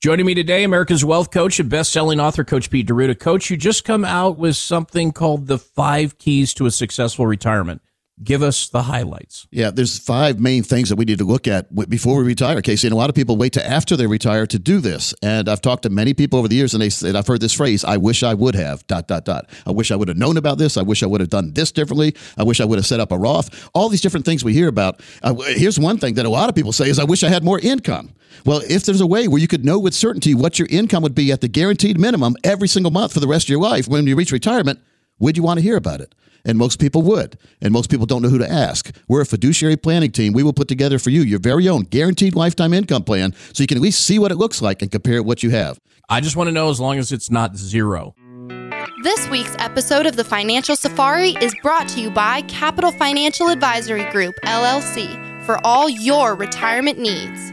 Joining me today, America's Wealth Coach and best-selling author, Coach Pete D'Arruda. Coach, you just come out with something called the Five Keys to a Successful Retirement. Give us the highlights. Yeah, there's five main things that we need to look at before we retire, Casey. And a lot of people wait to after they retire to do this. And I've talked to many people over the years, and they said I've heard this phrase: "I wish I would have." Dot dot dot. I wish I would have known about this. I wish I would have done this differently. I wish I would have set up a Roth. All these different things we hear about. Uh, here's one thing that a lot of people say: "Is I wish I had more income." Well, if there's a way where you could know with certainty what your income would be at the guaranteed minimum every single month for the rest of your life when you reach retirement, would you want to hear about it? And most people would. And most people don't know who to ask. We're a fiduciary planning team. We will put together for you your very own guaranteed lifetime income plan so you can at least see what it looks like and compare it what you have. I just want to know as long as it's not zero. This week's episode of the Financial Safari is brought to you by Capital Financial Advisory Group, LLC, for all your retirement needs.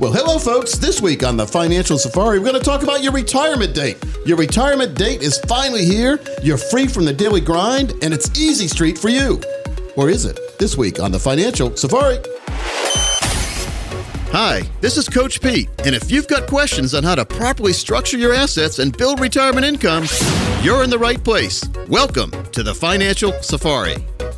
Well, hello, folks. This week on the Financial Safari, we're going to talk about your retirement date. Your retirement date is finally here. You're free from the daily grind, and it's easy street for you. Or is it? This week on the Financial Safari. Hi, this is Coach Pete, and if you've got questions on how to properly structure your assets and build retirement income, you're in the right place. Welcome to the Financial Safari.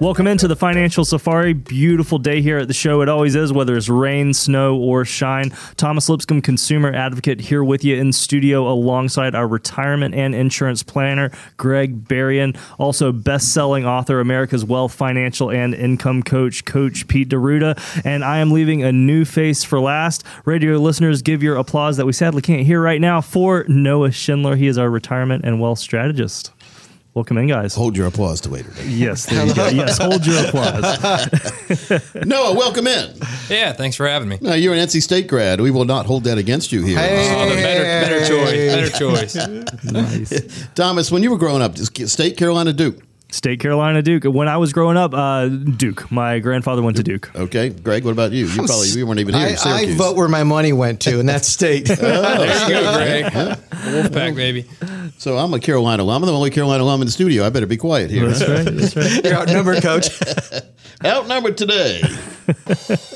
Welcome into the Financial Safari. Beautiful day here at the show. It always is, whether it's rain, snow, or shine. Thomas Lipscomb, consumer advocate, here with you in studio alongside our retirement and insurance planner, Greg Berrien. Also, best selling author, America's Wealth, Financial, and Income Coach, Coach Pete D'Arruda. And I am leaving a new face for last. Radio listeners, give your applause that we sadly can't hear right now for Noah Schindler. He is our retirement and wealth strategist. Welcome in, guys. Hold your applause to later. Yes, there you go. Yes, hold your applause. Noah, welcome in. Yeah, thanks for having me. Now, you're an NC State grad. We will not hold that against you here. Oh, the better, better choice. Better choice. nice. Thomas, when you were growing up, State Carolina Duke. State Carolina Duke. When I was growing up, uh, Duke. My grandfather went to Duke. Okay, Greg. What about you? You probably you weren't even here. I, I vote where my money went to, and that's state. oh, there you go, Greg. Wolfpack, baby. So I'm a Carolina alum. I'm the only Carolina alum in the studio. I better be quiet here. That's right. That's right. You're outnumbered, coach. Outnumbered today.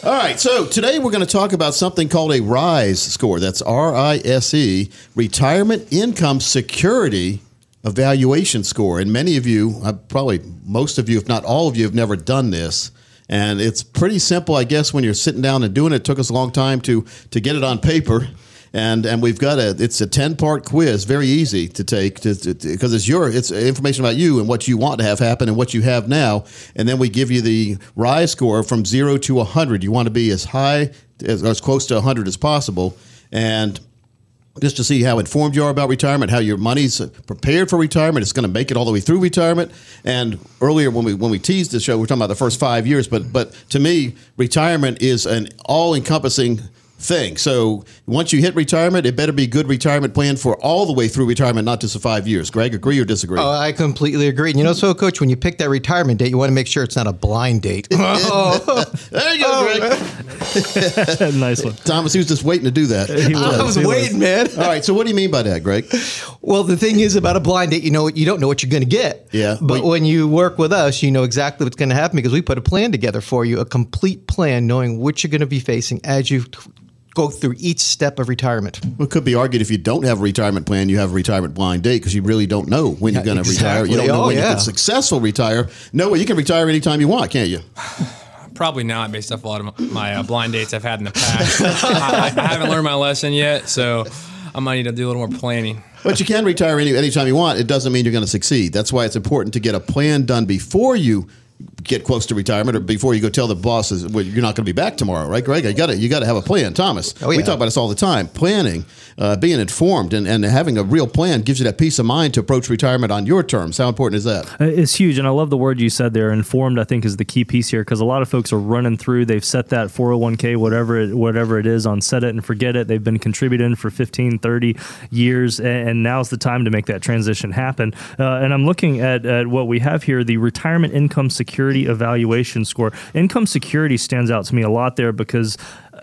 All right. So today we're going to talk about something called a RISE score. That's R I S E, Retirement Income Security Evaluation Score. And many of you, uh, probably most of you, if not all of you, have never done this. And it's pretty simple, I guess, when you're sitting down and doing it. It took us a long time to to get it on paper and and we've got a it's a 10 part quiz very easy to take because it's your it's information about you and what you want to have happen and what you have now and then we give you the rise score from 0 to 100 you want to be as high as, as close to 100 as possible and just to see how informed you are about retirement, how your money's prepared for retirement. It's going to make it all the way through retirement. And earlier, when we when we teased the show, we are talking about the first five years. But but to me, retirement is an all encompassing thing. So once you hit retirement, it better be a good retirement plan for all the way through retirement, not just for five years. Greg, agree or disagree? Oh, I completely agree. And you know, so coach, when you pick that retirement date, you want to make sure it's not a blind date. oh. there you go, Greg. nice one. Thomas, he was just waiting to do that. Was. I was he waiting, was. man. All right. So what do you mean by that, Greg? Well, the thing is about a blind date, you know, you don't know what you're going to get. Yeah. But when you work with us, you know exactly what's going to happen because we put a plan together for you, a complete plan, knowing what you're going to be facing as you go through each step of retirement. Well, it could be argued if you don't have a retirement plan, you have a retirement blind date because you really don't know when you're going to exactly. retire. You don't know oh, when yeah. you can successful retire. No, well, you can retire anytime you want, can't you? Probably not, based off a lot of my, uh, blind dates I've had in the past. I, I haven't learned my lesson yet, so I might need to do a little more planning. But you can retire any anytime you want. It doesn't mean you're going to succeed. That's why it's important to get a plan done before you get close to retirement or before you go tell the bosses well, you're not going to be back tomorrow, right, Greg? You got to you got to have a plan, Thomas. Oh, We talk about this all the time. Planning, uh, being informed, and, and having a real plan gives you that peace of mind to approach retirement on your terms. How important is that? Uh, It's huge, and I love the word you said there. Informed, I think, is the key piece here because a lot of folks are running through. They've set that 401k, whatever it, whatever it is, on set it and forget it. They've been contributing for 15, 30 years, and now's the time to make that transition happen. Uh, and I'm looking at, at what we have here the Retirement Income Security Evaluation Score. Income security stands out to me a lot there because.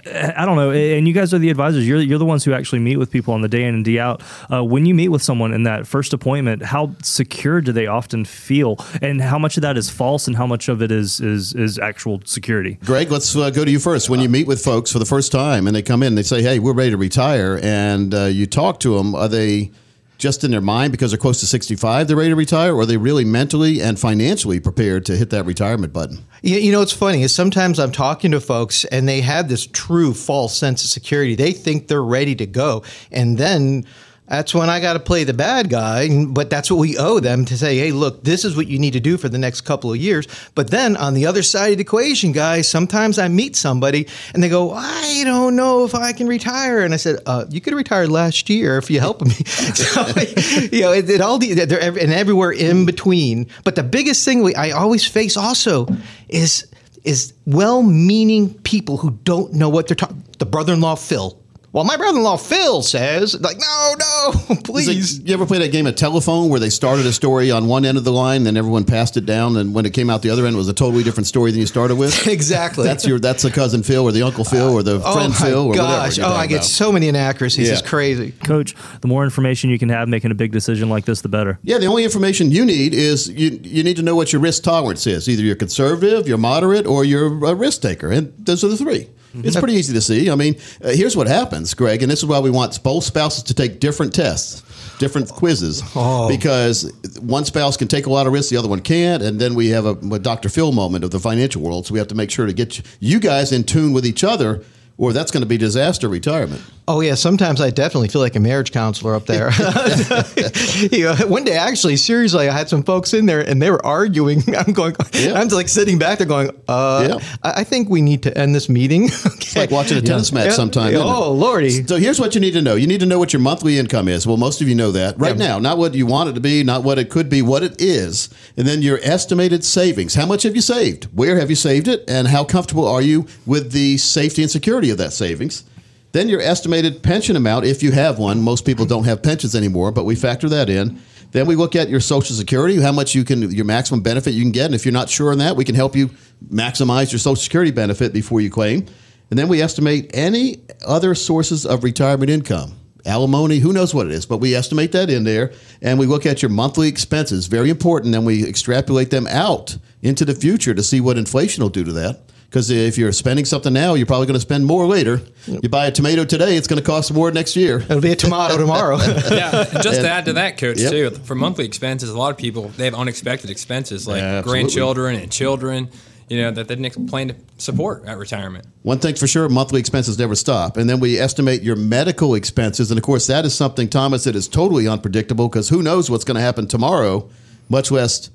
I don't know, and you guys are the advisors. You're you're the ones who actually meet with people on the day in and day out. Uh, when you meet with someone in that first appointment, how secure do they often feel, and how much of that is false, and how much of it is is is actual security? Greg, let's uh, go to you first. When you meet with folks for the first time and they come in and they say, "Hey, we're ready to retire," and uh, you talk to them, are they just in their mind because they're close to 65 they're ready to retire or are they really mentally and financially prepared to hit that retirement button You, you know, what's funny is sometimes I'm talking to folks and they have this true false sense of security. They think they're ready to go. And then that's when I got to play the bad guy. But that's what we owe them to say, hey, look, this is what you need to do for the next couple of years. But then on the other side of the equation, guys, sometimes I meet somebody and they go, I don't know if I can retire. And I said, uh, you could retire last year if you help me. so, you know, it, it all, the- they're and everywhere in between. But the biggest thing we, I always face also is is well-meaning people who don't know what they're talking. The brother-in-law Phil. Well, my brother-in-law Phil says, like, no, no, It's like, please. you ever play that game of telephone where they started a story on one end of the line then everyone passed it down and when it came out the other end it was a totally different story than you started with exactly. that's your that's the cousin phil or the uncle phil or the oh friend my phil or gosh! whatever Oh, you're I get about. so many inaccuracies. Yeah. It's crazy. Coach, the more information you can have making a big decision like this, the better. Yeah, the only information you need is you you need to know what your risk tolerance is. Either you're conservative, you're moderate, or you're a risk taker, and those are the 3 It's pretty easy to see. I mean, uh, here's what happens, Greg, and this is why we want both spouses to take different tests, different quizzes, because one spouse can take a lot of risks, the other one can't, and then we have a, a Dr. Phil moment of the financial world. So we have to make sure to get you, you guys in tune with each other, or that's going to be disaster retirement. Oh yeah, sometimes I definitely feel like a marriage counselor up there. you know, one day, actually, seriously, I had some folks in there and they were arguing. I'm going, Yeah. I'm like sitting back there going, uh, Yeah. I I think we need to end this meeting. It's like watching a tennis match Yeah. sometime. Oh lordy! So here's what you need to know. You need to know what your monthly income is. Well, most of you know that right now, not what you want it to be, not what it could be, what it is. And then your estimated savings. How much have you saved? Where have you saved it? And how comfortable are you with the safety and security of that savings? Then your estimated pension amount, if you have one. Most people don't have pensions anymore, but we factor that in. Then we look at your Social Security, how much you can, your maximum benefit you can get. And if you're not sure on that, we can help you maximize your Social Security benefit before you claim. And then we estimate any other sources of retirement income. Alimony, who knows what it is, but we estimate that in there. And we look at your monthly expenses, very important. And we extrapolate them out into the future to see what inflation will do to that. Because if you're spending something now, you're probably going to spend more later. You buy a tomato today, it's going to cost more next year. It'll be a tomato tomorrow. Yeah, and just to add to that, coach, Yep. too, for monthly expenses, a lot of people they have unexpected expenses like Yeah, grandchildren and children, you know, that they didn't plan to support at retirement. One thing for sure, monthly expenses never stop. And then we estimate your medical expenses. And of course, that is something, Thomas, that is totally unpredictable because who knows what's going to happen tomorrow, much less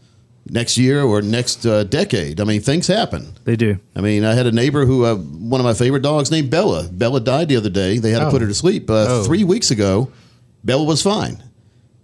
next year or next uh, decade. I mean, things happen. They do. I mean, I had a neighbor who, uh, one of my favorite dogs named Bella. Bella died the other day. They had to Oh. put her to sleep. Uh, Three weeks ago, Bella was fine.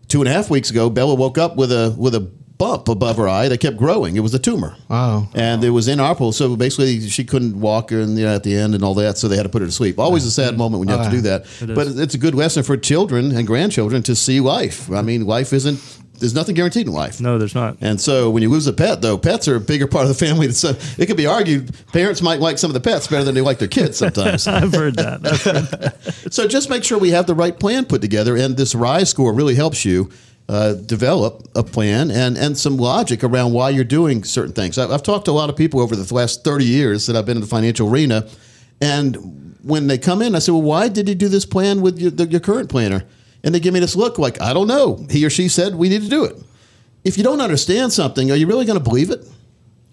Two and a half weeks ago, Bella woke up with a with a bump above her eye that kept growing. It was a tumor. Wow. And it was inoperable. So basically, she couldn't walk and, you know, at the end and all that. So they had to put her to sleep. Always a sad moment when you have to do that. But it's a good lesson for children and grandchildren to see life. I mean, life isn't, there's nothing guaranteed in life. No, there's not. And so when you lose a pet, though, pets are a bigger part of the family. So it could be argued parents might like some of the pets better than they like their kids sometimes. I've heard that. I've heard so just make sure we have the right plan put together. And this RISE score really helps you uh, develop a plan and, and some logic around why you're doing certain things. I've, I've talked to a lot of people over the last 30 years that I've been in the financial arena. And when they come in, I say, well, why did you do this plan with your, the, your current planner? And they give me this look like, I don't know. He or she said we need to do it. If you don't understand something, are you really going to believe it?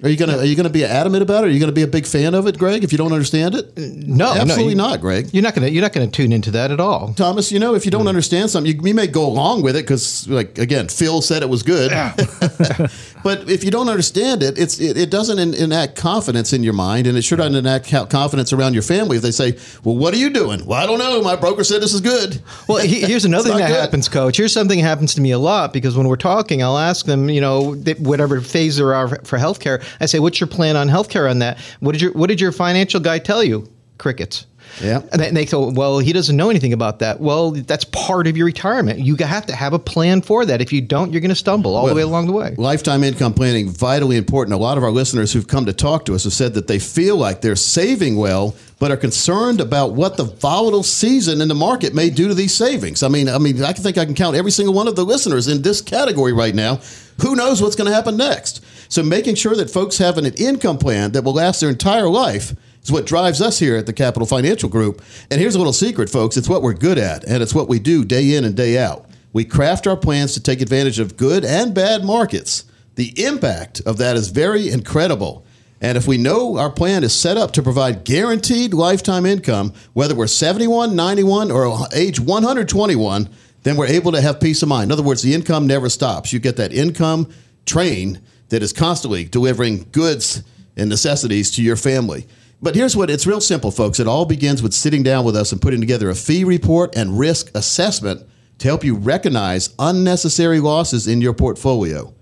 Are you gonna Are you gonna be adamant about it? Are you gonna be a big fan of it, Greg? If you don't understand it, No, no, absolutely you- not, Greg. You're not gonna you're not gonna tune into that at all. Thomas, you know, if you don't mm. understand something, you, you may go along with it because, like, again, Phil said it was good. but if you don't understand it, it's it, it doesn't en- enact confidence in your mind, and it sure doesn't enact co- confidence around your family if they say, "Well, what are you doing?" Well, I don't know. My broker said this is good. Well, he- here's another thing that good. happens, Coach. Here's something that happens to me a lot because when we're talking, I'll ask them, you know, whatever phase there are for healthcare. I say, "What's your plan on healthcare on that? What did your What did your financial guy tell you?" Crickets. Yeah. And they- and they go, well, he doesn't know anything about that. Well, that's part of your retirement. You have to have a plan for that. If you don't, you're going to stumble all the way along the way. Lifetime income planning vitally important. A lot of our listeners who've come to talk to us have said that they feel like they're saving well, but are concerned about what the volatile season in the market may do to these savings. I mean, I mean, I can think I can count every single one of the listeners in this category right now. Who knows what's going to happen next? So making sure that folks have an income plan that will last their entire life is what drives us here at the Capital Financial Group. And here's a little secret, folks. It's what we're good at, and it's what we do day in and day out. We craft our plans to take advantage of good and bad markets. The impact of that is very incredible. And if we know our plan is set up to provide guaranteed lifetime income, whether we're 71, 91, or age 121, then we're able to have peace of mind. In other words, the income never stops. You get that income train that is constantly delivering goods and necessities to your family. But here's what it's real simple, folks. It all begins with sitting down with us and putting together a fee report and risk assessment to help you recognize unnecessary losses in your portfolio.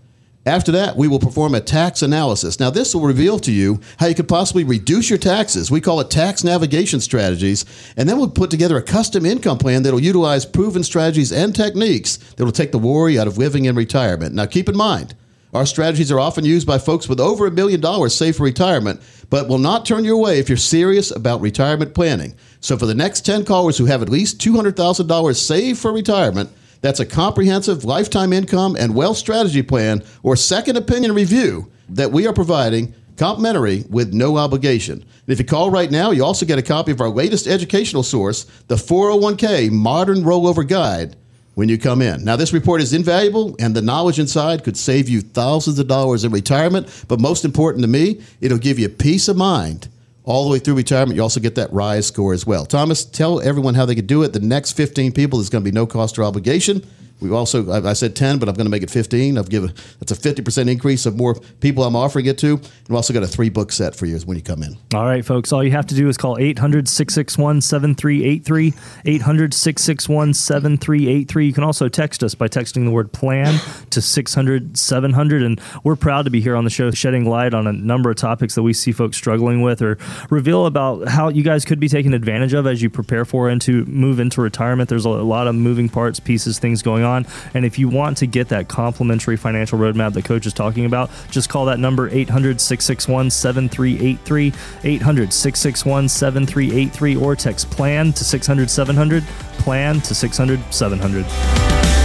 After that, we will perform a tax analysis. Now, this will reveal to you how you could possibly reduce your taxes. We call it tax navigation strategies. And then we'll put together a custom income plan that will utilize proven strategies and techniques that will take the worry out of living in retirement. Now, keep in mind, our strategies are often used by folks with over a million dollars saved for retirement, but will not turn you away if you're serious about retirement planning. So, for the next 10 callers who have at least $200,000 saved for retirement, that's a comprehensive lifetime income and wealth strategy plan or second opinion review that we are providing complimentary with no obligation. And if you call right now, you also get a copy of our latest educational source, the 401k Modern Rollover Guide, when you come in. Now, this report is invaluable, and the knowledge inside could save you thousands of dollars in retirement. But most important to me, it'll give you peace of mind all the way through retirement. You also get that RISE score as well. Thomas, tell everyone how they could do it. The next 15 people, there's going to be no cost or obligation. We also, I said 10, but I'm going to make it 15. I've given that's a 50% increase of more people I'm offering it to. And we've also got a three book set for you when you come in. All right, folks. All you have to do is call 800 661 7383. 800 661 7383. You can also text us by texting the word plan to 600 700. And we're proud to be here on the show, shedding light on a number of topics that we see folks struggling with or reveal about how you guys could be taken advantage of as you prepare for and to move into retirement. There's a lot of moving parts, pieces, things going on. And if you want to get that complimentary financial roadmap that Coach is talking about, just call that number 800 661 7383. 800 661 7383 or text plan to 600 700. Plan to 600 700.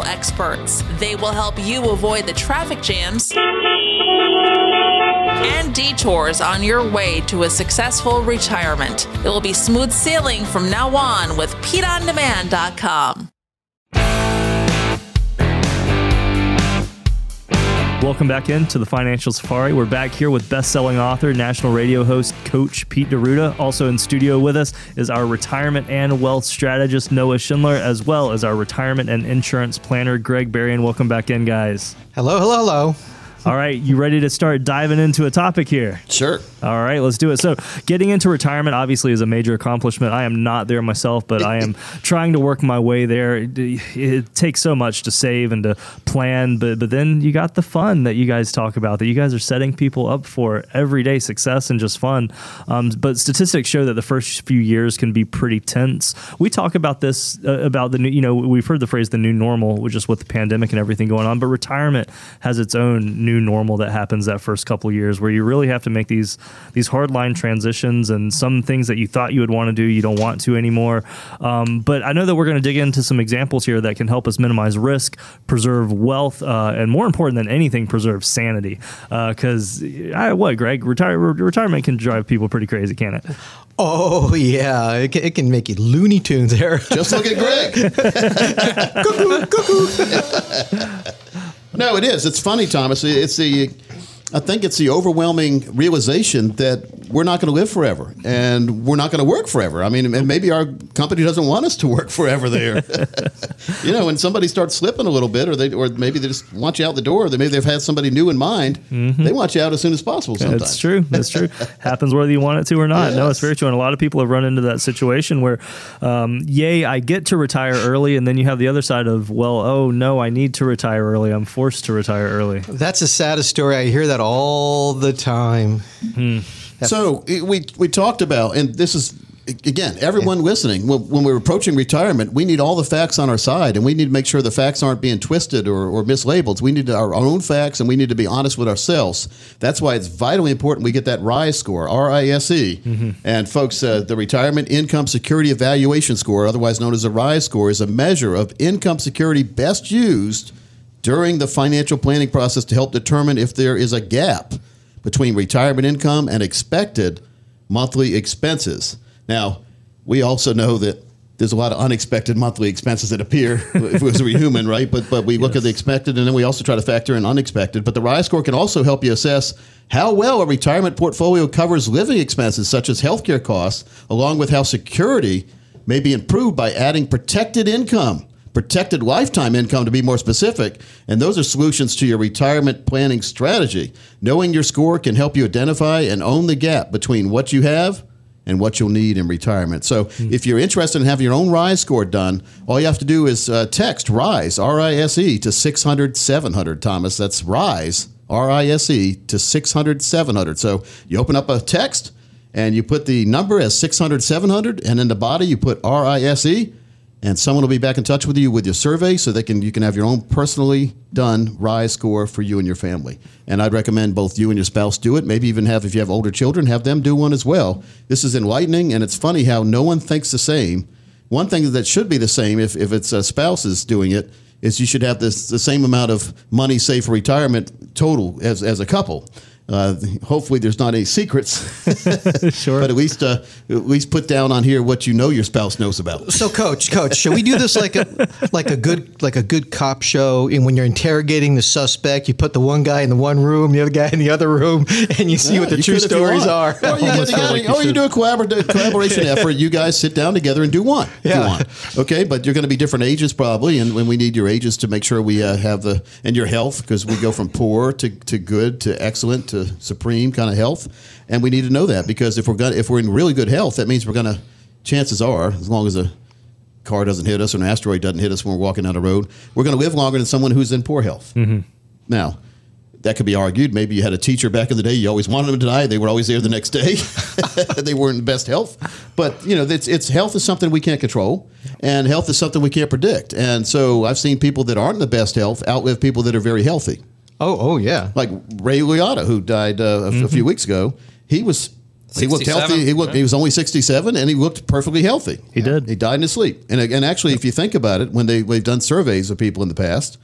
experts. They will help you avoid the traffic jams and detours on your way to a successful retirement. It will be smooth sailing from now on with PeteOnDemand.com. Welcome back into the Financial Safari. We're back here with best-selling author, national radio host, Coach Pete D'Arruda. Also in studio with us is our retirement and wealth strategist, Noah Schindler, as well as our retirement and insurance planner, Greg Berrien. Welcome back in, guys. Hello, hello, hello. All right, you ready to start diving into a topic here? Sure. All right, let's do it. So, getting into retirement obviously is a major accomplishment. I am not there myself, but I am trying to work my way there. It, it takes so much to save and to plan, but but then you got the fun that you guys talk about. That you guys are setting people up for everyday success and just fun. Um, but statistics show that the first few years can be pretty tense. We talk about this uh, about the new. You know, we've heard the phrase "the new normal," which is with the pandemic and everything going on. But retirement has its own new normal that happens that first couple years, where you really have to make these these hard line transitions and some things that you thought you would want to do, you don't want to anymore. Um, but I know that we're going to dig into some examples here that can help us minimize risk, preserve wealth, uh, and more important than anything, preserve sanity. Because uh, what, Greg, retire, retirement can drive people pretty crazy, can it? Oh yeah, it can, it can make you Looney Tunes there. Just look at Greg. cuckoo, cuckoo. No, it is. It's funny, Thomas. It's the, I think it's the overwhelming realization that we're not going to live forever and we're not going to work forever. I mean, and maybe our company doesn't want us to work forever there. you know, when somebody starts slipping a little bit, or they, or maybe they just want you out the door, or they, maybe they've had somebody new in mind. They want you out as soon as possible. Sometimes That's true. That's true. Happens whether you want it to or not. No, it's very true. And a lot of people have run into that situation where, um, yay, I get to retire early. And then you have the other side of, well, oh, no, I need to retire early. I'm forced to retire early. That's the saddest story. I hear that all the time. So we we talked about, and this is again, everyone listening. When, when we're approaching retirement, we need all the facts on our side, and we need to make sure the facts aren't being twisted or, or mislabeled. We need our own facts, and we need to be honest with ourselves. That's why it's vitally important we get that RISE score, R I S E. And folks, uh, the Retirement Income Security Evaluation Score, otherwise known as a RISE score, is a measure of income security best used during the financial planning process to help determine if there is a gap between retirement income and expected monthly expenses. Now, we also know that there's a lot of unexpected monthly expenses that appear if we were human, right? But but we look at the expected and then we also try to factor in unexpected. But the RISE score can also help you assess how well a retirement portfolio covers living expenses such as healthcare costs, along with how security may be improved by adding protected income protected lifetime income to be more specific. And those are solutions to your retirement planning strategy. Knowing your score can help you identify and own the gap between what you have and what you'll need in retirement. So if you're interested in having your own RISE score done, all you have to do is uh, text RISE, R I S E, to 600 700, Thomas. That's RISE, R I S E, to 600 700. So you open up a text and you put the number as 600 700, and in the body you put R I S E and someone will be back in touch with you with your survey so they can you can have your own personally done rise score for you and your family. And i'd recommend both you and your spouse do it. Maybe even have if you have older children have them do one as well. This is enlightening and it's funny how no one thinks the same. One thing that should be the same if, if it's a spouse is doing it is you should have this the same amount of money saved for retirement total as, as a couple uh, hopefully there's not any secrets Sure. but at least uh, at least put down on here what you know your spouse knows about So, coach, coach, should we do this like a like a good like a good cop show? And when you're interrogating the suspect, you put the one guy in the one room, the other guy in the other room, and you see Yeah, what the true could if you stories are. Or you, get together, or you do a collabor- collaboration effort. You guys sit down together and do one. If Yeah. you want. Okay, but you're going to be different ages probably, and when we need your ages to make sure we uh, have the and your health because we go from poor to, to good to excellent to supreme kind of health, and we need to know that because if we're going if we're in really good health, that means we're going to. Chances are, as long as a car doesn't hit us or an asteroid doesn't hit us when we're walking down the road, we're going to live longer than someone who's in poor health. Mm-hmm. Now, that could be argued. Maybe you had a teacher back in the day. You always wanted them to die. They were always there the next day. they weren't in best health. But you know, it's, it's health is something we can't control, and health is something we can't predict. And so I've seen people that aren't in the best health outlive people that are very healthy. Oh, oh yeah. Like Ray Liotta, who died uh, a, f- a few weeks ago. He was. He looked 67, healthy. He looked. He was only sixty-seven, and he looked perfectly healthy. He did. He died in his sleep. And and actually, if you think about it, when they they've done surveys of people in the past,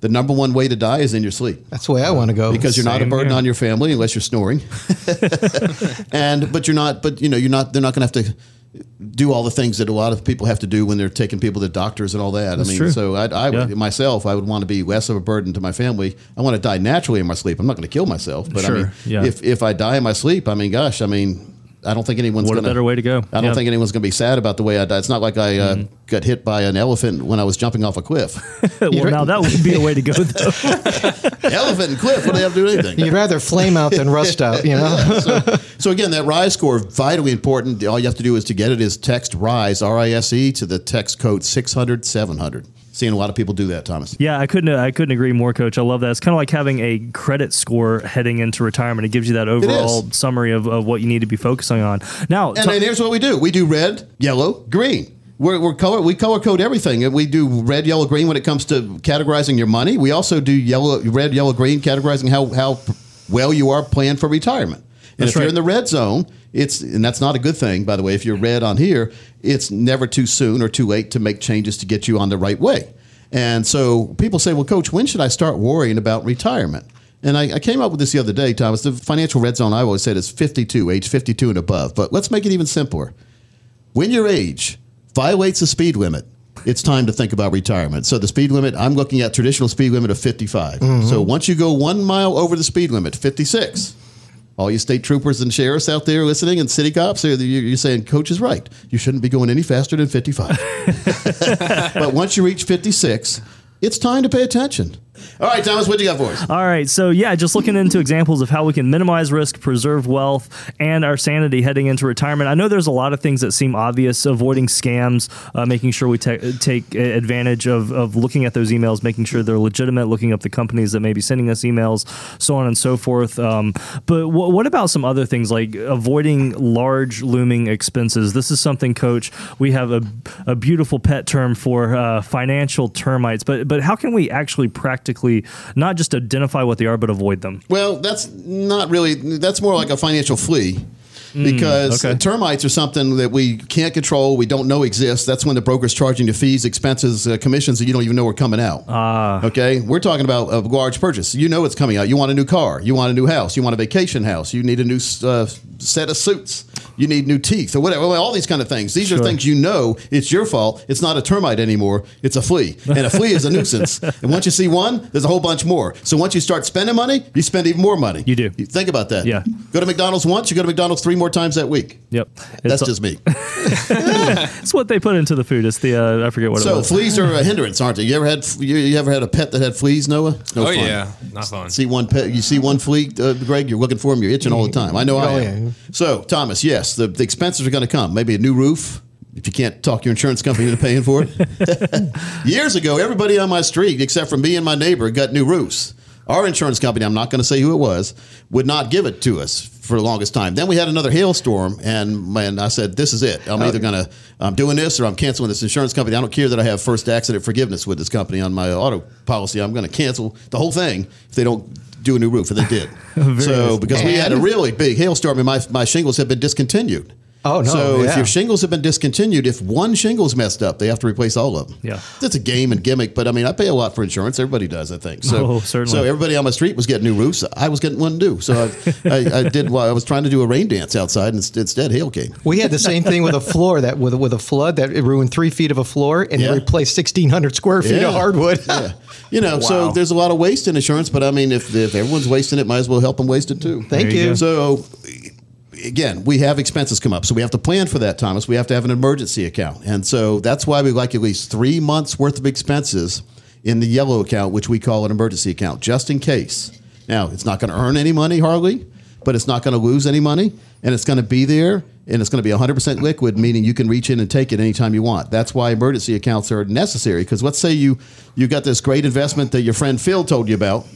the number one way to die is in your sleep That's the way I want to go. because you're not a Same burden here. on your family unless you're snoring. and but you're not. But you know you're not. They're not going to have to do all the things that a lot of people have to do when they're taking people to doctors and all that. That's I mean, true. so I, I Yeah. myself, I would want to be less of a burden to my family. I want to die naturally in my sleep. I'm not going to kill myself, but I mean, Yeah. if if I die in my sleep, I mean, gosh, I mean. I don't think anyone's What going a better way to go. I don't Yeah. think anyone's going to be sad about the way I died. It's not like I uh, Mm-hmm. got hit by an elephant when I was jumping off a cliff. well, now that would be a way to go, though. elephant and cliff, what do they have to do anything? You'd rather flame out than rust out, you know? so, so again, that RISE score vitally important. All you have to do is to get it is text RISE R I S E to the text code 600 700. Seeing a lot of people do that, Thomas. Yeah, I couldn't. I couldn't agree more, Coach. I love that. It's kind of like having a credit score heading into retirement. It gives you that overall summary of, of what you need to be focusing on. Now, And then here's what we do: we do red, yellow, green. We're, we're color we color code everything, and we do red, yellow, green when it comes to categorizing your money. We also do yellow, red, yellow, green, categorizing how how well you are planned for retirement. And That's if you're in the red zone, it's and that's not a good thing, by the way. If you're red on here, it's never too soon or too late to make changes to get you on the right way. And so people say, "Well, Coach, when should I start worrying about retirement?" And I, I came up with this the other day, Thomas. The financial red zone I always said is 52, age 52 and above. But let's make it even simpler. When your age violates the speed limit, it's time to think about retirement. So the speed limit, I'm looking at traditional speed limit of 55. Mm-hmm. So once you go one mile over the speed limit, 56. All you state troopers and sheriffs out there listening and city cops, you're you're saying, Coach is right. You shouldn't be going any faster than 55. but once you reach 56, it's time to pay attention. All right, Thomas, what do you got for us? All right. So, yeah, just looking into examples of how we can minimize risk, preserve wealth, and our sanity heading into retirement. I know there's a lot of things that seem obvious avoiding scams, uh, making sure we ta- take advantage of, of looking at those emails, making sure they're legitimate, looking up the companies that may be sending us emails, so on and so forth. Um, but wh- what about some other things like avoiding large looming expenses? This is something, Coach, we have a, a beautiful pet term for uh, financial termites, but, but how can we actually practically not just identify what they are, but avoid them? Well, that's not really. That's more like a financial flea. Because okay. termites are something that we can't control, we don't know exists. That's when the broker's charging you fees, expenses, uh, commissions that you don't even know are coming out. Ah. Okay, we're talking about a large purchase. You know it's coming out. You want a new car, you want a new house, you want a vacation house, you need a new uh, set of suits, you need new teeth, or whatever. All these kind of things. These are things you know it's your fault. It's not a termite anymore. It's a flea, and a flea is a nuisance. And once you see one, there's a whole bunch more. So once you start spending money, you spend even more money. You do. think about that. Yeah. Go to McDonald's once, you go to McDonald's three more times that week. Yep. That's It's, just me. it's what they put into the food. It's the, uh, I forget what it So was. fleas are a hindrance, aren't they? You ever had you, you ever had a pet that had fleas, Noah? No Oh fun. yeah, not fun. See one pet, you see one flea, uh, Greg. You're looking for them. You're itching all the time. I know I Oh, am. yeah. So Thomas, yes, the, the expenses are going to come. Maybe a new roof. If you can't talk your insurance company into paying for it. Years ago, everybody on my street, except for me and my neighbor, got new roofs. Our insurance company, I'm not going to say who it was, would not give it to us for the longest time. Then we had another hailstorm, and man, I said, "This is it. I'm either going to I'm doing this or I'm canceling this insurance company. I don't care that I have first accident forgiveness with this company on my auto policy. I'm going to cancel the whole thing if they don't do a new roof." And they did. so because we had a really big hailstorm, and my my shingles have been discontinued. Oh, no, So if your shingles have been discontinued, if one shingle's messed up, they have to replace all of them. Yeah. It's a game and gimmick, but I mean, I pay a lot for insurance. Everybody does, I think. So, Oh, certainly. So everybody on my street was getting new roofs. I was getting one new. So I, I, I did. Well, I was trying to do a rain dance outside, and instead hail came. We had the same thing with a floor that with with a flood that it ruined three feet of a floor and Yeah. replaced sixteen hundred square feet Yeah. of hardwood. Yeah. You know, so there's a lot of waste in insurance, but I mean, if, if everyone's wasting it, might as well help them waste it too. Thank There you you. So again, we have expenses come up. So we have to plan for that, Thomas. We have to have an emergency account. And so that's why we like at least three months worth of expenses in the yellow account, which we call an emergency account, just in case. Now, it's not going to earn any money hardly, but it's not going to lose any money. And it's going to be there and it's going to be 100% liquid, meaning you can reach in and take it anytime you want. That's why emergency accounts are necessary. Because let's say you, you got this great investment that your friend Phil told you about,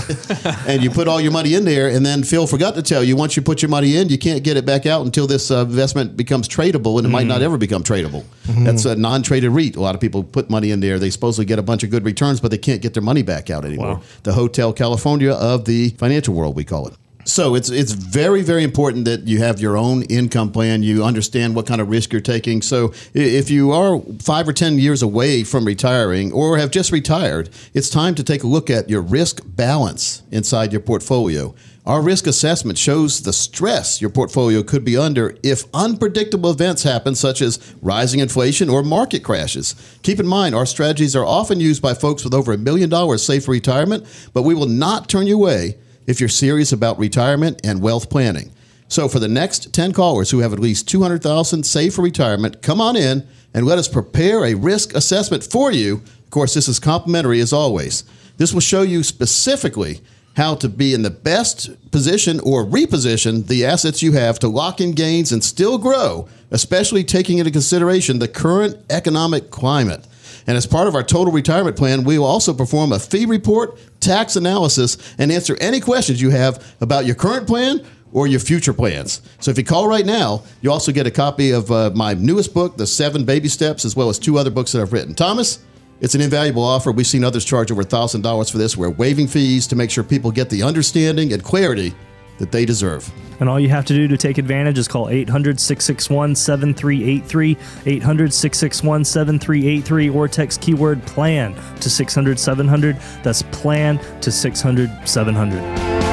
and you put all your money in there, and then Phil forgot to tell you once you put your money in, you can't get it back out until this uh, investment becomes tradable, and it might not ever become tradable. That's a non-traded REIT. A lot of people put money in there; they supposedly get a bunch of good returns, but they can't get their money back out anymore. Wow. The Hotel California of the financial world, we call it. So it's it's very very important that you have your own income plan. You understand what kind of risk you're taking. So if you are five or ten years away from retiring or have just retired, it's time to take a look at your risk balance inside your portfolio. Our risk assessment shows the stress your portfolio could be under if unpredictable events happen, such as rising inflation or market crashes. Keep in mind, our strategies are often used by folks with over a million dollars saved for retirement, but we will not turn you away if you're serious about retirement and wealth planning. So for the next 10 callers who have at least 200,000 saved for retirement, come on in and let us prepare a risk assessment for you. Of course, this is complimentary as always. This will show you specifically how to be in the best position or reposition the assets you have to lock in gains and still grow, especially taking into consideration the current economic climate. And as part of our total retirement plan, we will also perform a fee report, tax analysis, and answer any questions you have about your current plan or your future plans. So if you call right now, you also get a copy of uh, my newest book, The Seven Baby Steps, as well as two other books that I've written. Thomas, it's an invaluable offer. We've seen others charge over $1,000 for this. We're waiving fees to make sure people get the understanding and clarity that they deserve. And all you have to do to take advantage is call 800 661 7383, 800 661 7383, or text keyword plan to 600 700. That's plan to 600 700.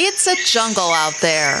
It's a jungle out there.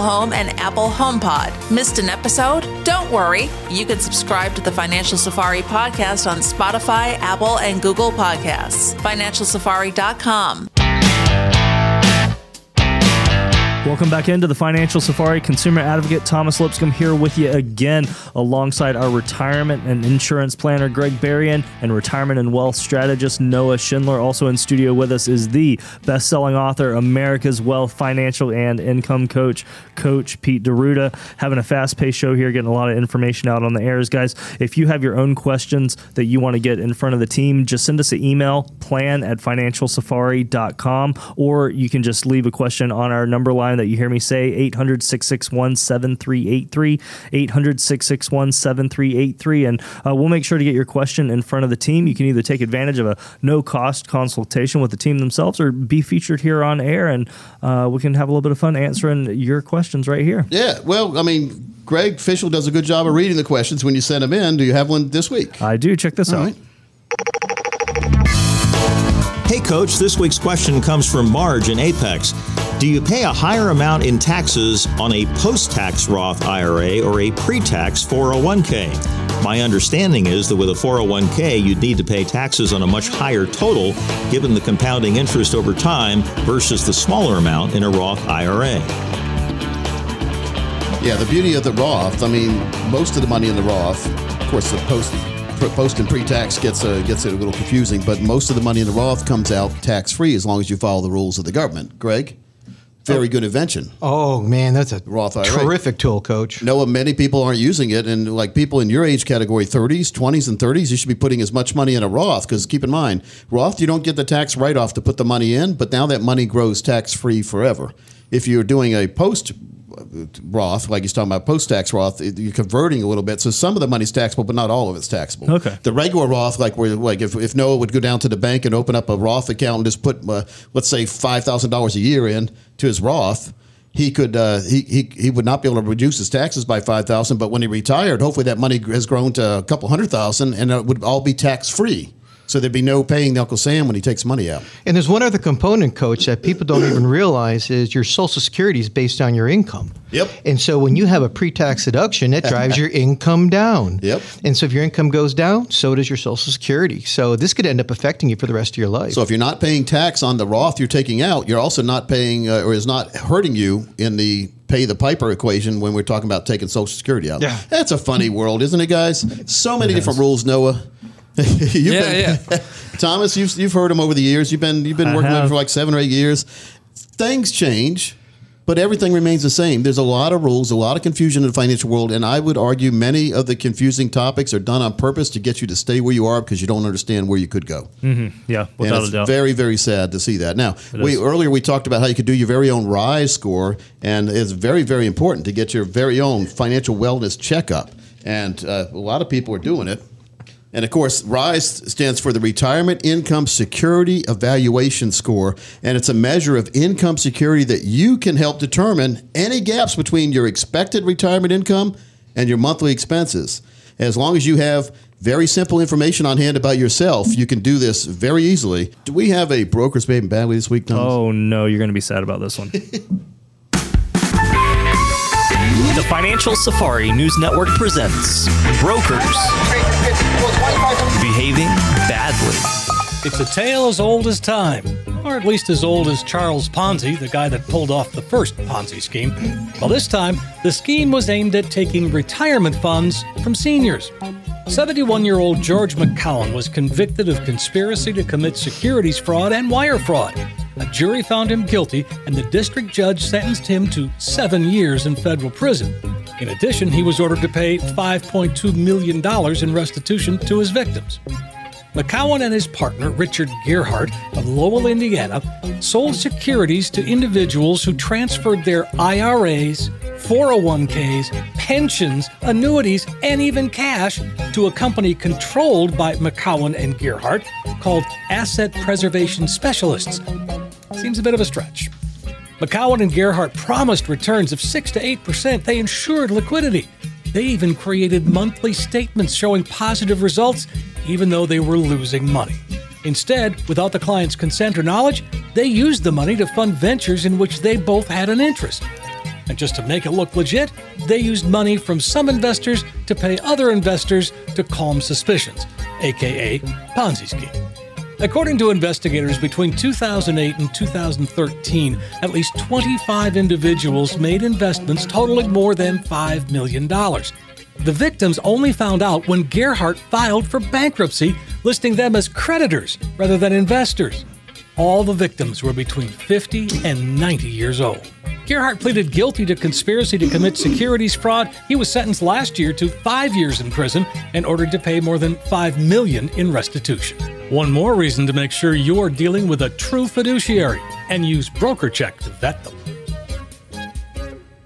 Home, and Apple HomePod. Missed an episode? Don't worry. You can subscribe to the Financial Safari podcast on Spotify, Apple, and Google Podcasts. FinancialSafari.com. Welcome back into the Financial Safari. Consumer Advocate Thomas Lipscomb here with you again, alongside our retirement and insurance planner Greg Berrien and retirement and wealth strategist Noah Schindler. Also in studio with us is the best-selling author, America's Wealth Financial and Income Coach, Coach Pete D'Arruda. Having a fast-paced show here, getting a lot of information out on the airs, guys. If you have your own questions that you want to get in front of the team, just send us an email, plan at financialsafari.com, or you can just leave a question on our number line that you hear me say 800 661 7383 800 661 7383 and uh, we'll make sure to get your question in front of the team. You can either take advantage of a no cost consultation with the team themselves or be featured here on air. And uh, we can have a little bit of fun answering your questions right here. Yeah, well, I mean, Greg Fishel does a good job of reading the questions when you send them in. Do you have one this week? i do. Check this All out. right. Hey, Coach, this week's question comes from Marge in Apex. Do you pay a higher amount in taxes on a post tax Roth IRA or a pre tax 401k? My understanding is that with a 401k, you'd need to pay taxes on a much higher total given the compounding interest over time versus the smaller amount in a Roth IRA. Yeah, the beauty of the Roth. I mean, most of the money in the Roth, of course, the post post and pre-tax gets uh, gets it a little confusing, but most of the money in the Roth comes out tax free as long as you follow the rules of the government. Greg, very good invention. Oh man, that's a Roth IRA. terrific tool, Coach. No, many people aren't using it, and like people in your age category, 30s, 20s, and 30s, you should be putting as much money in a Roth because keep in mind, Roth, you don't get the tax write off to put the money in, but now that money grows tax free forever. If you're doing a post Roth, like he's talking about post tax Roth, you're converting a little bit. So some of the money's taxable, but not all of it's taxable. Okay. The regular Roth, like where, like if, if Noah would go down to the bank and open up a Roth account and just put, uh, let's say, five thousand dollars a year in to his Roth, he could uh, he, he he would not be able to reduce his taxes by five thousand. But when he retired, hopefully that money has grown to a couple hundred thousand, and it would all be tax free. So there'd be no paying Uncle Sam when he takes money out. And there's one other component, Coach, that people don't even realize is your Social Security is based on your income. Yep. And so when you have a pre-tax deduction, it drives your income down. Yep. And so if your income goes down, so does your Social Security. So this could end up affecting you for the rest of your life. So if you're not paying tax on the Roth you're taking out, you're also not paying uh, or is not hurting you in the pay the piper equation when we're talking about taking Social Security out. Yeah. That's a funny world, isn't it, guys? So many different rules, Noah. You've Yeah, been- Thomas, you've you've heard them over the years. You've been you've been I working with them have. for like seven or eight years. Things change, but everything remains the same. There's a lot of rules, a lot of confusion in the financial world, and I would argue many of the confusing topics are done on purpose to get you to stay where you are because you don't understand where you could go. yeah And it's a doubt very, very sad to see that. Now, we is. earlier we talked about how you could do your very own RISE score, and it's very, very important to get your very own financial wellness checkup. And uh, a lot of people are doing it. And of course, RISE stands for the Retirement Income Security Evaluation Score. And it's a measure of income security that you can help determine any gaps between your expected retirement income and your monthly expenses. As long as you have very simple information on hand about yourself, you can do this very easily. Do we have a broker's baby badly this week, Thomas? Oh no, you're going to be sad about this one. The Financial Safari News Network presents Brokers Behaving Badly. It's a tale as old as time, or at least as old as Charles Ponzi, the guy that pulled off the first Ponzi scheme. Well, this time, the scheme was aimed at taking retirement funds from seniors. 71 year old George McCowan was convicted of conspiracy to commit securities fraud and wire fraud. A jury found him guilty, and the district judge sentenced him to seven years in federal prison. In addition, he was ordered to pay $5.2 million in restitution to his victims. McCowan and his partner, Richard Gearhart of Lowell, Indiana, sold securities to individuals who transferred their IRAs, 401ks, pensions, annuities, and even cash to a company controlled by McCowan and Gearhart called Asset Preservation Specialists. Seems a bit of a stretch. McCowan and Gerhardt promised returns of 6 to 8%. They ensured liquidity. They even created monthly statements showing positive results, even though they were losing money. Instead, without the client's consent or knowledge, they used the money to fund ventures in which they both had an interest. And just to make it look legit, they used money from some investors to pay other investors to calm suspicions, aka Ponzi scheme. According to investigators, between 2008 and 2013, at least 25 individuals made investments totaling more than $5 million. The victims only found out when Gerhardt filed for bankruptcy, listing them as creditors rather than investors. All the victims were between 50 and 90 years old. Gerhardt pleaded guilty to conspiracy to commit securities fraud. He was sentenced last year to five years in prison and ordered to pay more than 5 million in restitution. One more reason to make sure you're dealing with a true fiduciary and use BrokerCheck to vet them.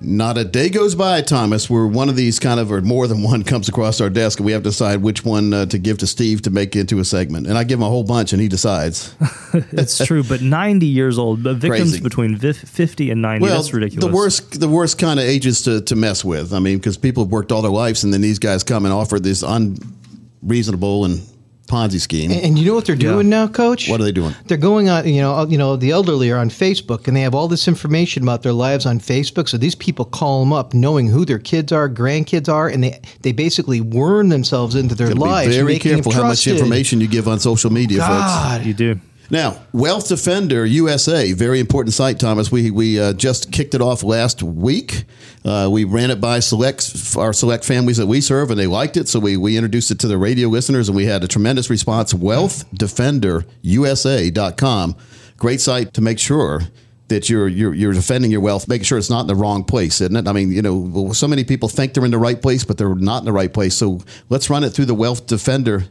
Not a day goes by, Thomas, where one of these kind of, or more than one, comes across our desk, and we have to decide which one uh, to give to Steve to make into a segment. And I give him a whole bunch, and he decides. it's true, but 90 years old, but victims Crazy. between 50 and 90. well, that's ridiculous. the worst, the worst kind of ages to, to mess with. I mean, because people have worked all their lives, and then these guys come and offer this unreasonable and Ponzi scheme. And, and you know what they're doing now, Coach? what are they doing? They're going on, you know, uh, you know, the elderly are on Facebook, and they have all this information about their lives on Facebook. So these people call them up, knowing who their kids are, grandkids are, and they they basically worm themselves into their lives. Be very careful how much information you give on social media, folks. You do. Now, Wealth Defender USA, very important site, Thomas. We we uh, just kicked it off last week. Uh, we ran it by select our select families that we serve, and they liked it. So we we introduced it to the radio listeners, and we had a tremendous response. WealthDefenderUSA.com, great site to make sure that you're you're you're defending your wealth, making sure it's not in the wrong place, isn't it? I mean, you know, so many people think they're in the right place, but they're not in the right place. So let's run it through the Wealth Defender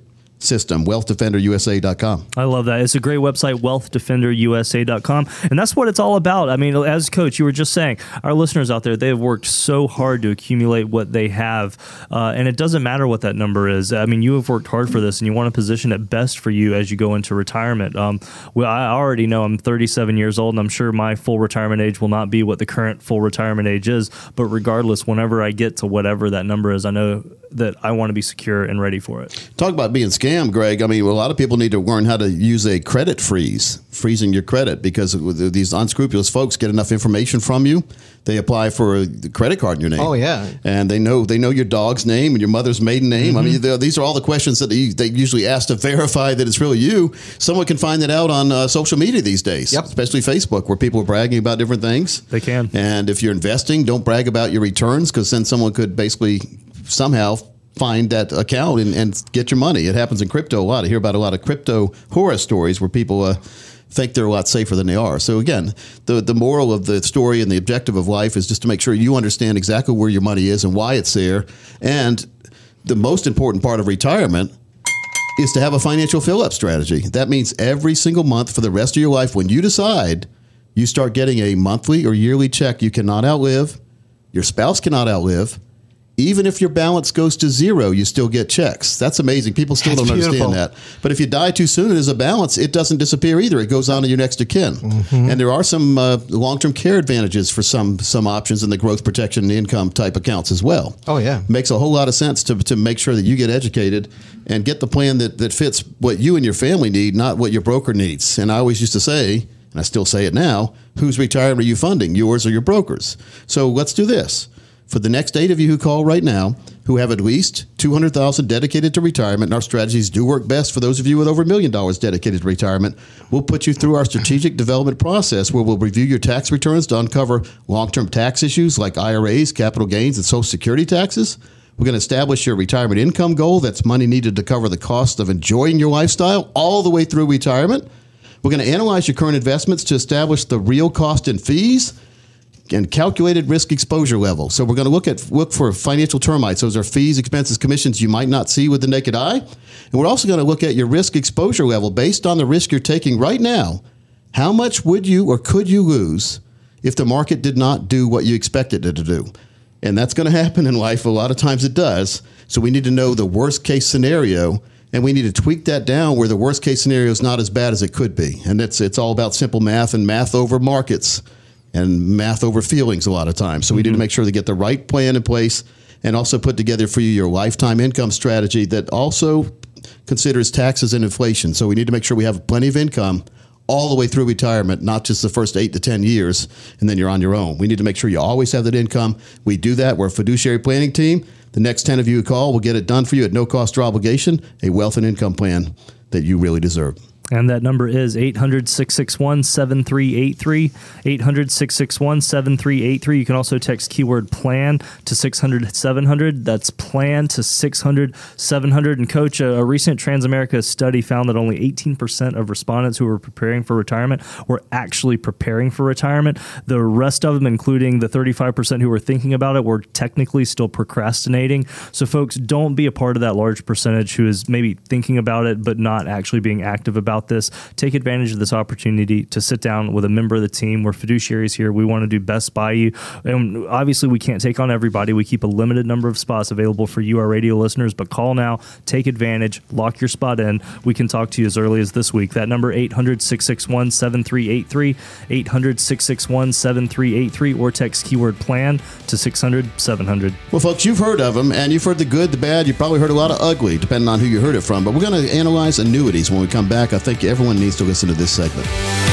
system, WealthDefenderUSA.com. I love that. It's a great website, wealthdefenderusa.com. And that's what it's all about. I mean, as coach, you were just saying, our listeners out there, they have worked so hard to accumulate what they have. Uh, and it doesn't matter what that number is. I mean, you have worked hard for this and you want to position it best for you as you go into retirement. Um, well, I already know I'm 37 years old and I'm sure my full retirement age will not be what the current full retirement age is. But regardless, whenever I get to whatever that number is, I know that I want to be secure and ready for it. Talk about being scammed, Greg. I mean, a lot of people need to learn how to use a credit freeze, freezing your credit, because these unscrupulous folks get enough information from you, they apply for a credit card in your name. Oh, yeah. and they know they know your dog's name and your mother's maiden name. I mean, these are all the questions that they, they usually ask to verify that it's really you. Someone can find that out on uh, social media these days, Yep. especially Facebook, where people are bragging about different things. They can. And if you're investing, don't brag about your returns because then someone could basically somehow find that account and, and get your money. It happens in crypto a lot. I hear about a lot of crypto horror stories where people uh, think they're a lot safer than they are. So again, the the moral of the story and the objective of life is just to make sure you understand exactly where your money is and why it's there. And the most important part of retirement is to have a financial fill up strategy. That means every single month for the rest of your life, when you decide you start getting a monthly or yearly check you cannot outlive, your spouse cannot outlive, even if your balance goes to zero, you still get checks. That's amazing. People still That's don't beautiful. understand that. But if you die too soon and there's a balance, it doesn't disappear either. It goes on to your next of kin. Mm-hmm. And there are some uh, long-term care advantages for some some options in the growth protection income type accounts as well. Oh, yeah. makes a whole lot of sense to, to make sure that you get educated and get the plan that, that fits what you and your family need, not what your broker needs. And I always used to say, and I still say it now, whose retirement are you funding, yours or your broker's? So let's do this. For the next eight of you who call right now, who have at least 200,000 dedicated to retirement, and our strategies do work best for those of you with over a million dollars dedicated to retirement, we'll put you through our strategic development process where we'll review your tax returns to uncover long-term tax issues like IRAs, capital gains, and social security taxes. We're going to establish your retirement income goal. That's money needed to cover the cost of enjoying your lifestyle all the way through retirement. We're going to analyze your current investments to establish the real cost and fees and calculated risk exposure level. So we're going to look at look for financial termites. Those are fees, expenses, commissions you might not see with the naked eye. And we're also going to look at your risk exposure level based on the risk you're taking right now. How much would you or could you lose if the market did not do what you expected it to do? And that's going to happen in life. A lot of times it does. So we need to know the worst case scenario and we need to tweak that down where the worst case scenario is not as bad as it could be. And it's it's all about simple math and math over markets and math over feelings a lot of times. So we need to mm-hmm. make sure to get the right plan in place and also put together for you your lifetime income strategy that also considers taxes and inflation. So we need to make sure we have plenty of income all the way through retirement, not just the first eight to 10 years, and then you're on your own. We need to make sure you always have that income. We do that. We're a fiduciary planning team. The next 10 of you who call will get it done for you at no cost or obligation, a wealth and income plan that you really deserve. And that number is 800 661 7383. 800 661 7383. You can also text keyword plan to 600 700. That's plan to 600 700. And, Coach, a, a recent Transamerica study found that only 18% of respondents who were preparing for retirement were actually preparing for retirement. The rest of them, including the 35% who were thinking about it, were technically still procrastinating. So, folks, don't be a part of that large percentage who is maybe thinking about it but not actually being active about this. Take advantage of this opportunity to sit down with a member of the team. We're fiduciaries here. We want to do best by you. And obviously, we can't take on everybody. We keep a limited number of spots available for you, our radio listeners. But call now, take advantage, lock your spot in. We can talk to you as early as this week. That number 800 661 7383, 800 661 7383, or text keyword plan to 600 700. Well, folks, you've heard of them, and you've heard the good, the bad. You probably heard a lot of ugly, depending on who you heard it from. But we're going to analyze annuities when we come back. I think everyone needs to listen to this segment.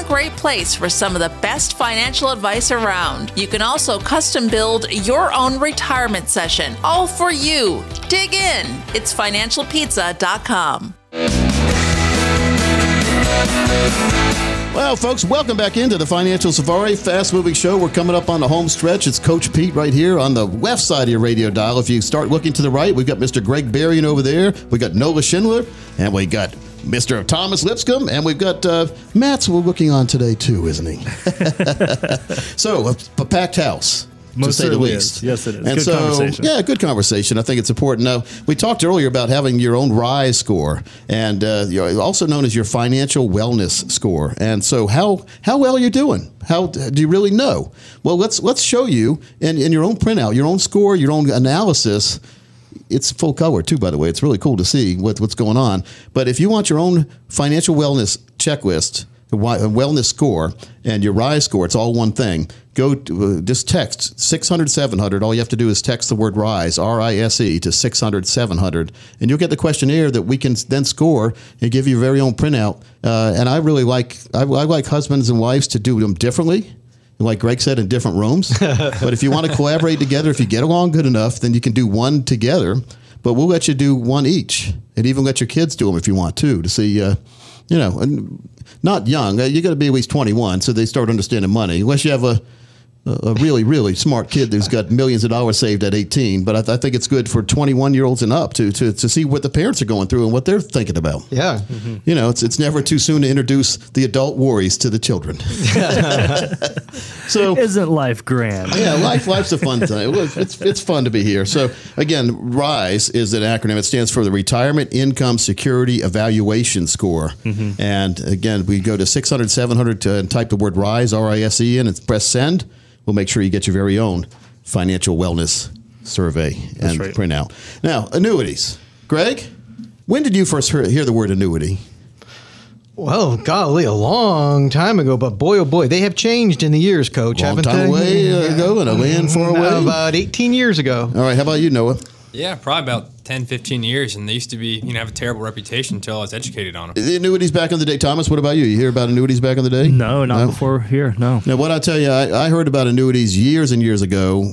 great place for some of the best financial advice around. You can also custom build your own retirement session, all for you. Dig in. It's financialpizza.com. Well, folks, welcome back into the Financial Safari Fast Moving Show. We're coming up on the home stretch. It's Coach Pete right here on the left side of your radio dial. If you start looking to the right, we've got Mr. Greg Berrien over there. We got Noah Schindler, and we got Mr. Thomas Lipscomb, and we've got uh, Matt's we're looking on today too, isn't he? so, a, a packed house. Most to say the least. is. Yes, it is. And Good so, conversation. yeah, good conversation. I think it's important. Now, we talked earlier about having your own RISE score, and uh, you're also known as your financial wellness score. And so, how how well are you're doing? How do you really know? Well, let's let's show you in, in your own printout, your own score, your own analysis. It's full color too, by the way. It's really cool to see what, what's going on. But if you want your own financial wellness checklist, wellness score, and your RISE score, it's all one thing. Go to, uh, just text 600 700. All you have to do is text the word RISE, R I S E, to 600 700, and you'll get the questionnaire that we can then score and give you your very own printout. Uh, and I really like I, I like husbands and wives to do them differently like Greg said, in different rooms. but if you want to collaborate together, if you get along good enough, then you can do one together. But we'll let you do one each, and even let your kids do them if you want to, to see, uh, you know, and not young. Uh, you got to be at least twenty one, so they start understanding money. Unless you have a a a really, really smart kid who's got millions of dollars saved at 18. But I, th- I think it's good for 21 year olds and up to, to to see what the parents are going through and what they're thinking about. Yeah. Mm-hmm. You know, it's it's never too soon to introduce the adult worries to the children. so Isn't life grand? yeah, life life's a fun time. It's it's fun to be here. So again, RISE is an acronym. It stands for the Retirement Income Security Evaluation Score. Mm-hmm. And again, we go to 600, 700 to, and type the word RISE, R I S E, in and press send. We'll make sure you get your very own financial wellness survey and right. print out. Now, annuities. Greg, when did you first hear, hear the word annuity? Well, golly, a long time ago, but boy, oh boy, they have changed in the years, Coach. Long haven't time they? away uh, ago and a land far away. About 18 years ago. All right, how about you, Noah? Yeah, probably about 10, 15 years, and they used to be, you know, have a terrible reputation until I was educated on them. The annuities back in the day. Thomas, what about you? You hear about annuities back in the day? No, not before here. No. Now, what I tell you, I, I heard about annuities years and years ago,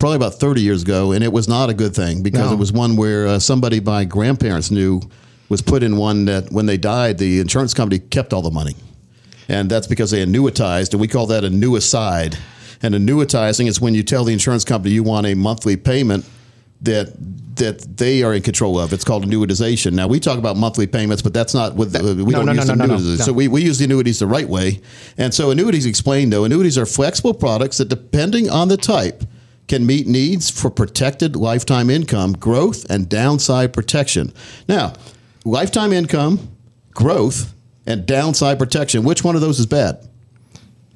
probably about 30 years ago, and it was not a good thing because No. it was one where uh, somebody my grandparents knew was put in one that when they died, the insurance company kept all the money. And that's because they annuitized, and we call that annuicide. And annuitizing is when you tell the insurance company you want a monthly payment that that they are in control of. It's called annuitization. Now we talk about monthly payments, but that's not with we no, don't no, use no, no, no, annuities. no. So we, we use the annuities the right way. And so annuities explained though, annuities are flexible products that depending on the type can meet needs for protected lifetime income, growth, and downside protection. Now, lifetime income, growth, and downside protection. Which one of those is bad?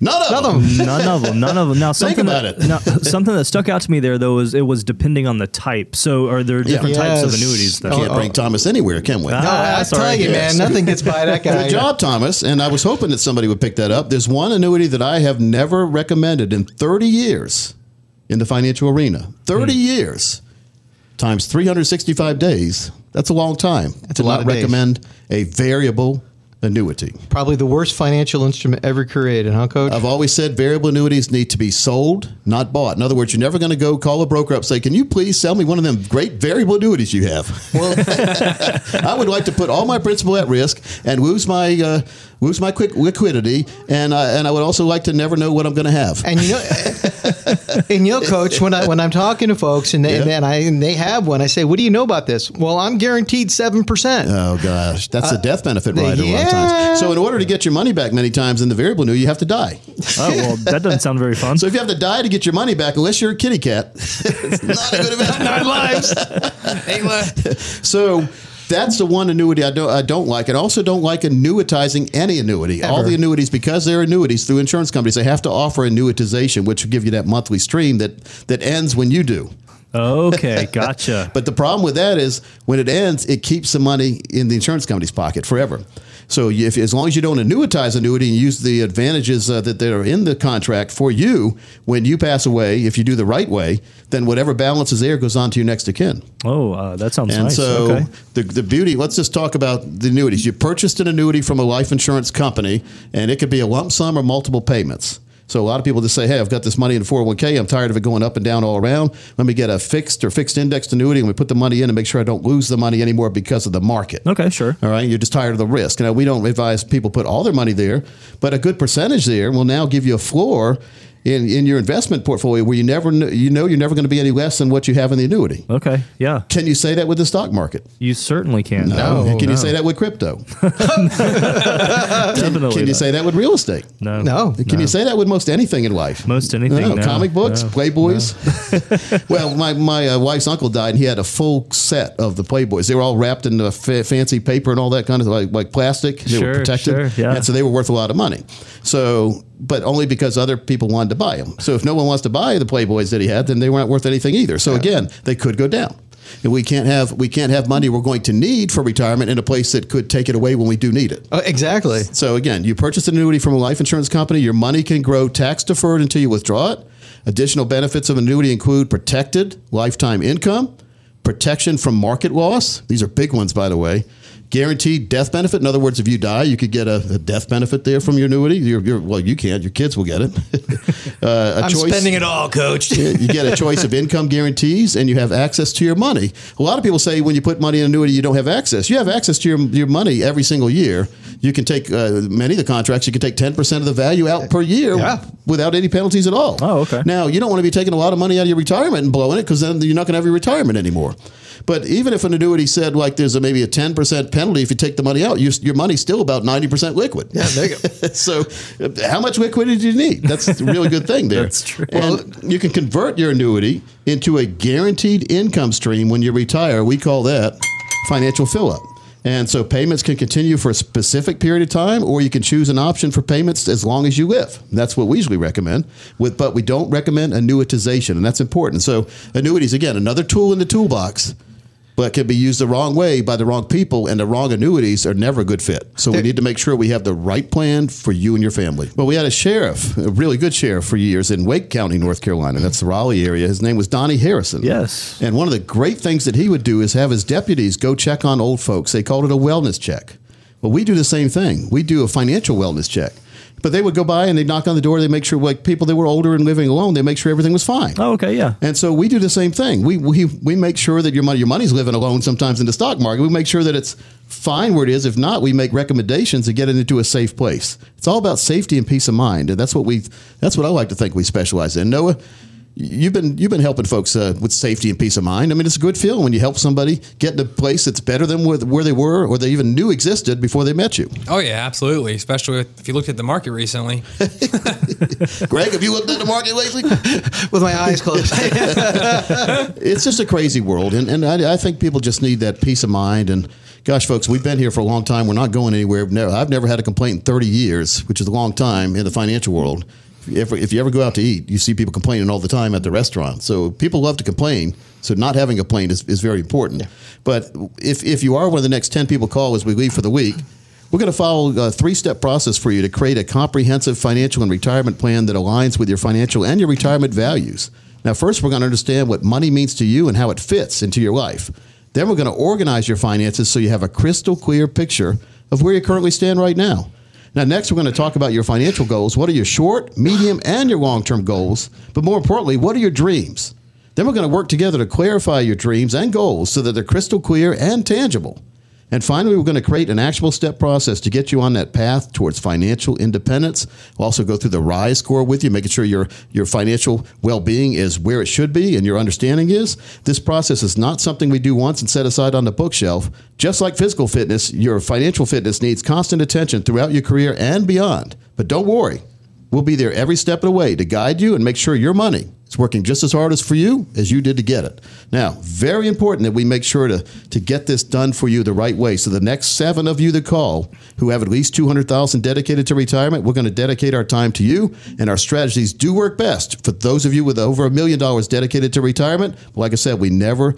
None of None them. them. None of them. None of them. Now, Think something about that, it. now, something that stuck out to me there, though, was it was depending on the type. So, are there different types of annuities? That, Can't Oh, bring Thomas anywhere, can we? Ah, No, I that's tell you, Yes. man, nothing gets by that guy. Good job, Thomas. And I was hoping that somebody would pick that up. There's one annuity that I have never recommended in 30 years in the financial arena. 30 Hmm. years times 365 days. That's a long time That's to a lot not of days. recommend a variable annuity. Probably the worst financial instrument ever created, huh, Coach? I've always said variable annuities need to be sold, not bought. In other words, you're never going to go call a broker up say, "Can you please sell me one of them great variable annuities you have?" Well, I would like to put all my principal at risk and lose my uh, lose my quick liquidity, and I, and I would also like to never know what I'm going to have. And you know, and you know, Coach, when I when I'm talking to folks and they, Yeah. and I and they have one, I say, "What do you know about this?" Well, I'm guaranteed seven percent. Oh gosh, that's a uh, death benefit rider a lot of times. So in order to get your money back, many times in the variable new, you have to die. oh well, that doesn't sound very fun. So if you have to die to get your money back, unless you're a kitty cat, it's not a good investment. Nine lives. Ain't left. So that's the one annuity I don't I don't like. I also don't like annuitizing any annuity. All the annuities, because they're annuities through insurance companies, they have to offer annuitization, which will give you that monthly stream that that ends when you do. Okay, gotcha. But the problem with that is when it ends, it keeps the money in the insurance company's pocket forever. So if, as long as you don't annuitize annuity and use the advantages uh, that, that are in the contract for you when you pass away, if you do the right way, then whatever balance is there goes on to your next of kin. oh, uh, that sounds And nice. so okay. the, the beauty, let's just talk about the annuities. You purchased an annuity from a life insurance company, and it could be a lump sum or multiple payments. So a lot of people just say, hey, I've got this money in 401k. I'm tired of it going up and down all around. Let me get a fixed or fixed indexed annuity, and we put the money in and make sure I don't lose the money anymore because of the market. Okay, sure. All right, you're just tired of the risk. Now, we don't advise people put all their money there, but a good percentage there will now give you a floor in, in your investment portfolio where you never kn- you know you're never going to be any less than what you have in the annuity. Okay, yeah. Can you say that with the stock market? You certainly can. No. No, Can no. you say that with crypto? Definitely. Can you say that with real estate? no? No. Can you say that with most anything in life? Most anything, No, no. comic books, No. Playboys. well, my my uh, wife's uncle died, and he had a full set of the Playboys. They were all wrapped in the fa- fancy paper and all that kind of like like plastic. They Sure, were protected, sure, yeah. and so they were worth a lot of money. So, but only because other people wanted to buy them. So if no one wants to buy the Playboys that he had, then they weren't worth anything either. So again, they could go down. And we can't have we can't have money we're going to need for retirement in a place that could take it away when we do need it. Oh, exactly. So again, you purchase an annuity from a life insurance company. Your money can grow tax deferred until you withdraw it. Additional benefits of annuity include protected lifetime income, protection from market loss. These are big ones, by the way. Guaranteed death benefit. In other words, if you die, you could get a, a death benefit there from your annuity. You're, you're, well, you can't. Your kids will get it. uh, a I'm choice- spending it all, Coach. you get a choice of income guarantees and you have access to your money. A lot of people say when you put money in annuity, you don't have access. You have access to your, your money every single year. You can take uh, many of the contracts, you can take 10% of the value out per year Yeah. without any penalties at all. Oh, okay. Now, you don't want to be taking a lot of money out of your retirement and blowing it because then you're not going to have your retirement anymore. But even if an annuity said like there's a, maybe a 10% penalty if you take the money out, you, your money's still about 90% liquid. Yeah, there you go. so, how much liquidity do you need? That's a really good thing there. That's true. And you can convert your annuity into a guaranteed income stream when you retire. We call that financial fill up. And so payments can continue for a specific period of time, or you can choose an option for payments as long as you live. That's what we usually recommend. With, but we don't recommend annuitization, and that's important. So annuities, again, another tool in the toolbox, but can be used the wrong way by the wrong people, and the wrong annuities are never a good fit. So we need to make sure we have the right plan for you and your family. Well, we had a sheriff, a really good sheriff for years in Wake County, North Carolina. That's the Raleigh area. His name was Donnie Harrison. Yes. And one of the great things that he would do is have his deputies go check on old folks. They called it a wellness check. Well, we do the same thing. We do a financial wellness check. But they would go by and they'd knock on the door. They make sure, like people that were older and living alone, they make sure everything was fine. Oh, okay, yeah. And so we do the same thing. We, we, we make sure that your money, your money's living alone sometimes in the stock market. We make sure that it's fine where it is. If not, we make recommendations to get it into a safe place. It's all about safety and peace of mind. And that's what we, that's what I like to think we specialize in. Noah, you've been, you've been helping folks uh, with safety and peace of mind. I mean, it's a good feeling when you help somebody get in a place that's better than where, where they were or they even knew existed before they met you. Oh yeah, absolutely. Especially if you looked at the market recently. Greg, have you looked at the market lately? With my eyes closed. it's just a crazy world, and, and I, I think people just need that peace of mind. And gosh, folks, we've been here for a long time. We're not going anywhere. Never, I've never had a complaint in 30 years, which is a long time in the financial world. If you, ever, if you ever go out to eat, you see people complaining all the time at the restaurant. So people love to complain. So not having a complaint is, is very important. But if, if you are one of the next 10 people call as we leave for the week, we're going to follow a three step process for you to create a comprehensive financial and retirement plan that aligns with your financial and your retirement values. Now, first, we're going to understand what money means to you and how it fits into your life. Then, we're going to organize your finances so you have a crystal clear picture of where you currently stand right now. Now, next, we're going to talk about your financial goals. What are your short, medium, and your long term goals? But more importantly, what are your dreams? Then, we're going to work together to clarify your dreams and goals so that they're crystal clear and tangible. And finally, we're going to create an actual step process to get you on that path towards financial independence. We'll also go through the RISE score with you, making sure your, your financial well being is where it should be and your understanding is. This process is not something we do once and set aside on the bookshelf. Just like physical fitness, your financial fitness needs constant attention throughout your career and beyond. But don't worry, we'll be there every step of the way to guide you and make sure your money is working just as hard as for you as you did to get it. Now, very important that we make sure to, to get this done for you the right way. So the next seven of you that call who have at least 200,000 dedicated to retirement, we're going to dedicate our time to you and our strategies do work best for those of you with over a million dollars dedicated to retirement. Like I said, we never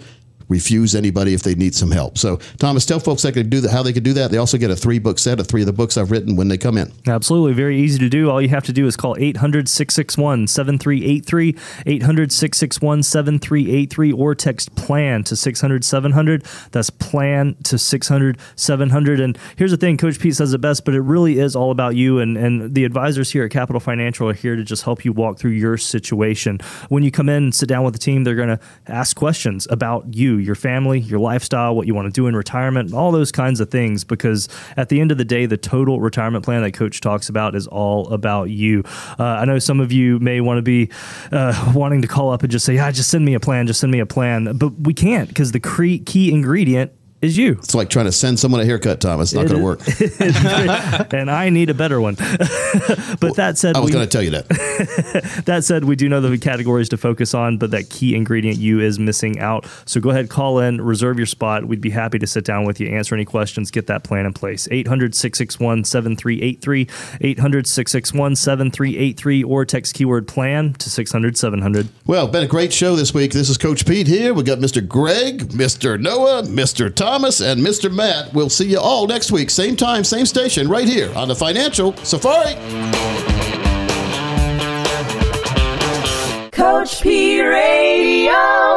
refuse anybody if they need some help. So, Thomas, tell folks they do how they can do that. They also get a three book set of three of the books I've written when they come in. Absolutely. Very easy to do. All you have to do is call 800 661 7383, 800 661 7383, or text PLAN to 600 700. That's PLAN to 600 700. And here's the thing Coach Pete says it best, but it really is all about you. And, and the advisors here at Capital Financial are here to just help you walk through your situation. When you come in and sit down with the team, they're going to ask questions about you, your family, your lifestyle, what you want to do in retirement, all those kinds of things. Because at the end of the day, the total retirement plan that Coach talks about is all about you. Uh, I know some of you may want to be uh, wanting to call up and just say, "Yeah, just send me a plan, just send me a plan," but we can't because the cre- key ingredient is you. It's like trying to send someone a haircut, Tom. It's not It going to work. and I need a better one. but that said, I was going to tell you that. that said, we do know the categories to focus on, but that key ingredient you is missing out. So go ahead, call in, reserve your spot. We'd be happy to sit down with you, answer any questions, get that plan in place. 800 661 7383, 800 661 7383, or text keyword plan to 600 700. Well, been a great show this week. This is Coach Pete here. We got Mr. Greg, Mr. Noah, Mr. Thomas, and Mr. Matt. We'll see you all next week, same time, same station, right here on the Financial Safari. Coach P Radio.